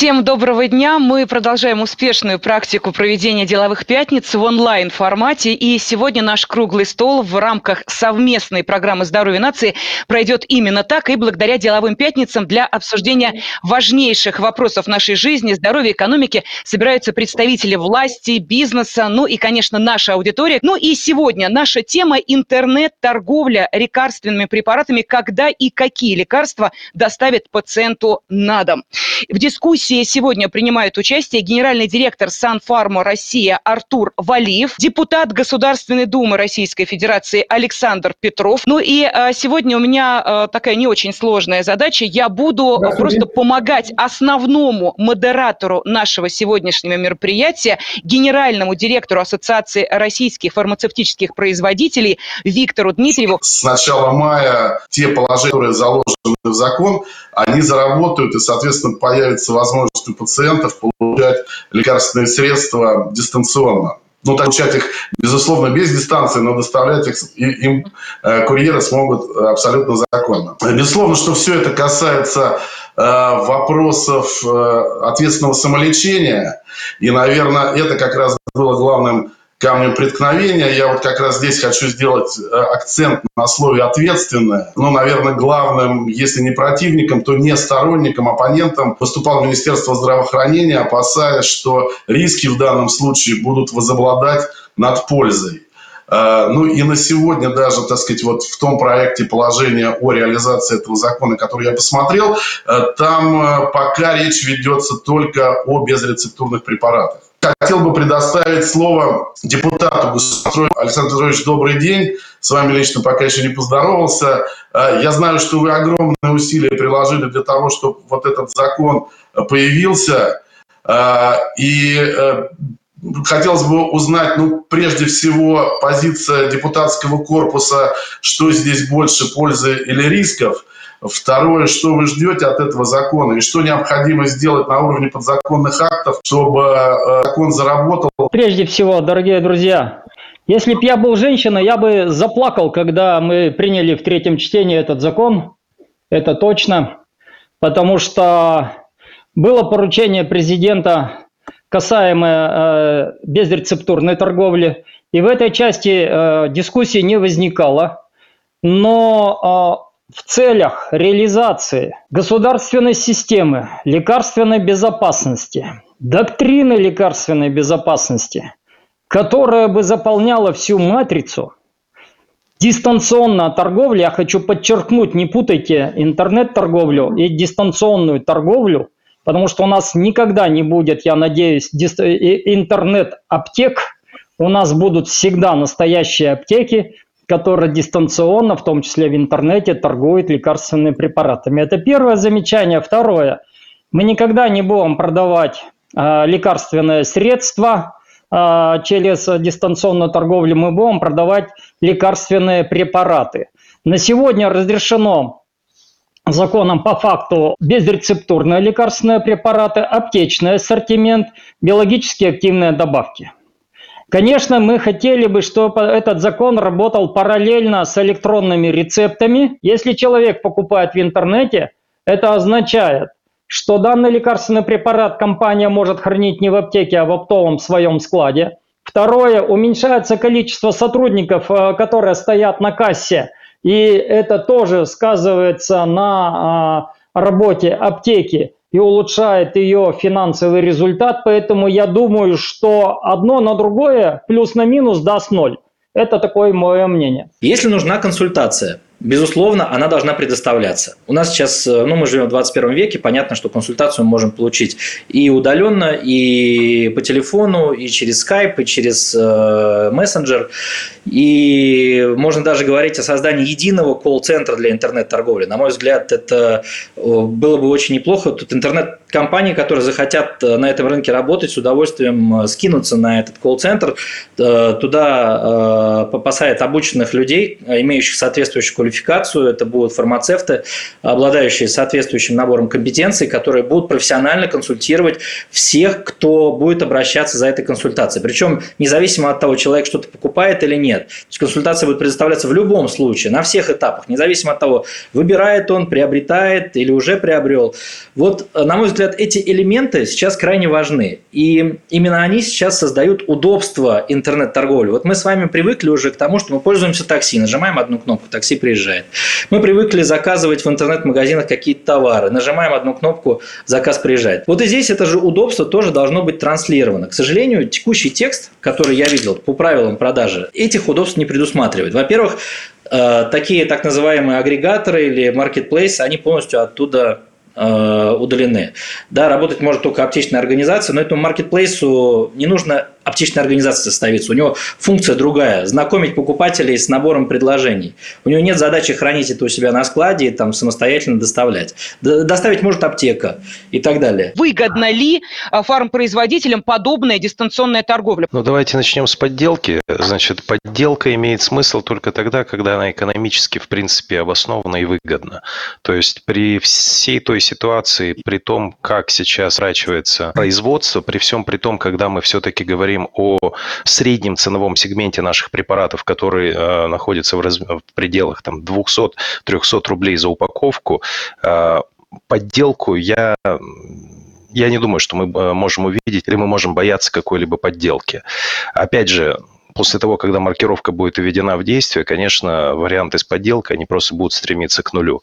Всем доброго дня. Мы продолжаем успешную практику проведения деловых пятниц в онлайн-формате. И сегодня наш круглый стол в рамках совместной программы «Здоровье нации» пройдет именно так и благодаря деловым пятницам для обсуждения важнейших вопросов нашей жизни, здоровья, экономики собираются представители власти, бизнеса, ну и, конечно, наша аудитория. Ну и сегодня наша тема – интернет-торговля лекарственными препаратами, когда и какие лекарства доставят пациенту на дом. В дискуссии сегодня принимает участие генеральный директор Санфарма Россия Артур Валиев, депутат Государственной Думы Российской Федерации Александр Петров. Ну и а, сегодня у меня а, такая не очень сложная задача. Я буду просто помогать основному модератору нашего сегодняшнего мероприятия, генеральному директору Ассоциации российских фармацевтических производителей Виктору Дмитриеву. С начала мая те положения, которые заложены в закон, они заработают, и, соответственно, появится возможность у пациентов получать лекарственные средства дистанционно. Ну, получать их, безусловно, без дистанции, но доставлять их им э, курьеры смогут абсолютно законно. Безусловно, что все это касается э, вопросов э, ответственного самолечения. И, наверное, это как раз было главным камнем преткновения. Я вот как раз здесь хочу сделать э, акцент на слове «ответственное». Ну, наверное, главным, если не противником, то не сторонником, оппонентом выступал Министерство здравоохранения, опасаясь, что риски в данном случае будут возобладать над пользой. Э, ну и на сегодня даже, так сказать, вот в том проекте положения о реализации этого закона, который я посмотрел, э, там пока речь ведется только о безрецептурных препаратах. Хотел бы предоставить слово депутату Александр Петрович, добрый день. С вами лично пока еще не поздоровался. Э, я знаю, что вы огромные усилия приложили для того, чтобы вот этот закон появился. Э, и э, хотелось бы узнать, ну, прежде всего, позиция депутатского корпуса, что здесь больше пользы или рисков – Второе, что вы ждете от этого закона и что необходимо сделать на уровне подзаконных актов, чтобы э, закон заработал. Прежде всего, дорогие друзья, если бы я был женщиной, я бы заплакал, когда мы приняли в третьем чтении этот закон. Это точно. Потому что было поручение президента, касаемое э, безрецептурной торговли. И в этой части э, дискуссии не возникало. Но э, в целях реализации государственной системы лекарственной безопасности, доктрины лекарственной безопасности, которая бы заполняла всю матрицу, дистанционная торговля, я хочу подчеркнуть, не путайте интернет-торговлю и дистанционную торговлю, потому что у нас никогда не будет, я надеюсь, интернет-аптек, у нас будут всегда настоящие аптеки, которые дистанционно, в том числе в интернете, торгуют лекарственными препаратами. Это первое замечание. Второе. Мы никогда не будем продавать э, лекарственные средства э, через дистанционную торговлю, мы будем продавать лекарственные препараты. На сегодня разрешено законом по факту безрецептурные лекарственные препараты, аптечный ассортимент, биологически активные добавки – Конечно, мы хотели бы, чтобы этот закон работал параллельно с электронными рецептами. Если человек покупает в интернете, это означает, что данный лекарственный препарат компания может хранить не в аптеке, а в оптовом своем складе. Второе, уменьшается количество сотрудников, э, которые стоят на кассе, и это тоже сказывается на а, работе аптеки и улучшает ее финансовый результат. Поэтому я думаю, что одно на другое плюс на минус даст ноль. Это такое мое мнение. Если нужна консультация, Безусловно, она должна предоставляться. У нас сейчас, э, ну, мы живем в 21 веке, понятно, что консультацию мы можем получить и удаленно, и по телефону, и через Skype, и через э, мессенджер. И можно даже говорить о создании единого колл-центра для интернет-торговли. На мой взгляд, это было бы очень неплохо. Тут интернет-компании, которые захотят э, на этом рынке работать, с удовольствием э, скинутся на этот колл-центр. Туда посадят обученных людей, имеющих соответствующую квалификацию это будут фармацевты, обладающие соответствующим набором компетенций, которые будут профессионально консультировать всех, кто будет обращаться за этой консультацией. Причем независимо от того, человек что-то покупает или нет. То есть консультация будет предоставляться в любом случае, на всех этапах, независимо от того, выбирает он, приобретает или уже приобрел. Вот, на мой взгляд, эти элементы сейчас крайне важны. И именно они сейчас создают удобство интернет-торговли. Вот мы с вами привыкли уже к тому, что мы пользуемся такси, нажимаем одну кнопку, такси приезжает. Мы привыкли заказывать в интернет-магазинах какие-то товары, нажимаем одну кнопку, заказ приезжает. Вот и здесь это же удобство тоже должно быть транслировано. К сожалению, текущий текст, который я видел по правилам продажи, этих удобств не предусматривает. Во-первых, э, такие так называемые агрегаторы или маркетплейсы, они полностью оттуда Э, удалены. Да, работать может только аптечная организация, но этому маркетплейсу не нужно аптечная организация становиться. У него функция другая – знакомить покупателей с набором предложений. У него нет задачи хранить это у себя на складе и там самостоятельно доставлять. Доставить может аптека и так далее. Выгодно ли а, фармпроизводителям подобная дистанционная торговля? Ну, давайте начнем с подделки. Значит, подделка имеет смысл только тогда, когда она экономически, в принципе, обоснована и выгодна. То есть при всей той ситуации, при том, как сейчас рачивается производство, при всем при том, когда мы все-таки говорим говорим о среднем ценовом сегменте наших препаратов, который э, находится в, раз... в пределах там, 200-300 рублей за упаковку, э, подделку я я не думаю, что мы э, можем увидеть или мы можем бояться какой-либо подделки. Опять же, после того, когда маркировка будет введена в действие, конечно, варианты с подделкой, они просто будут стремиться к нулю.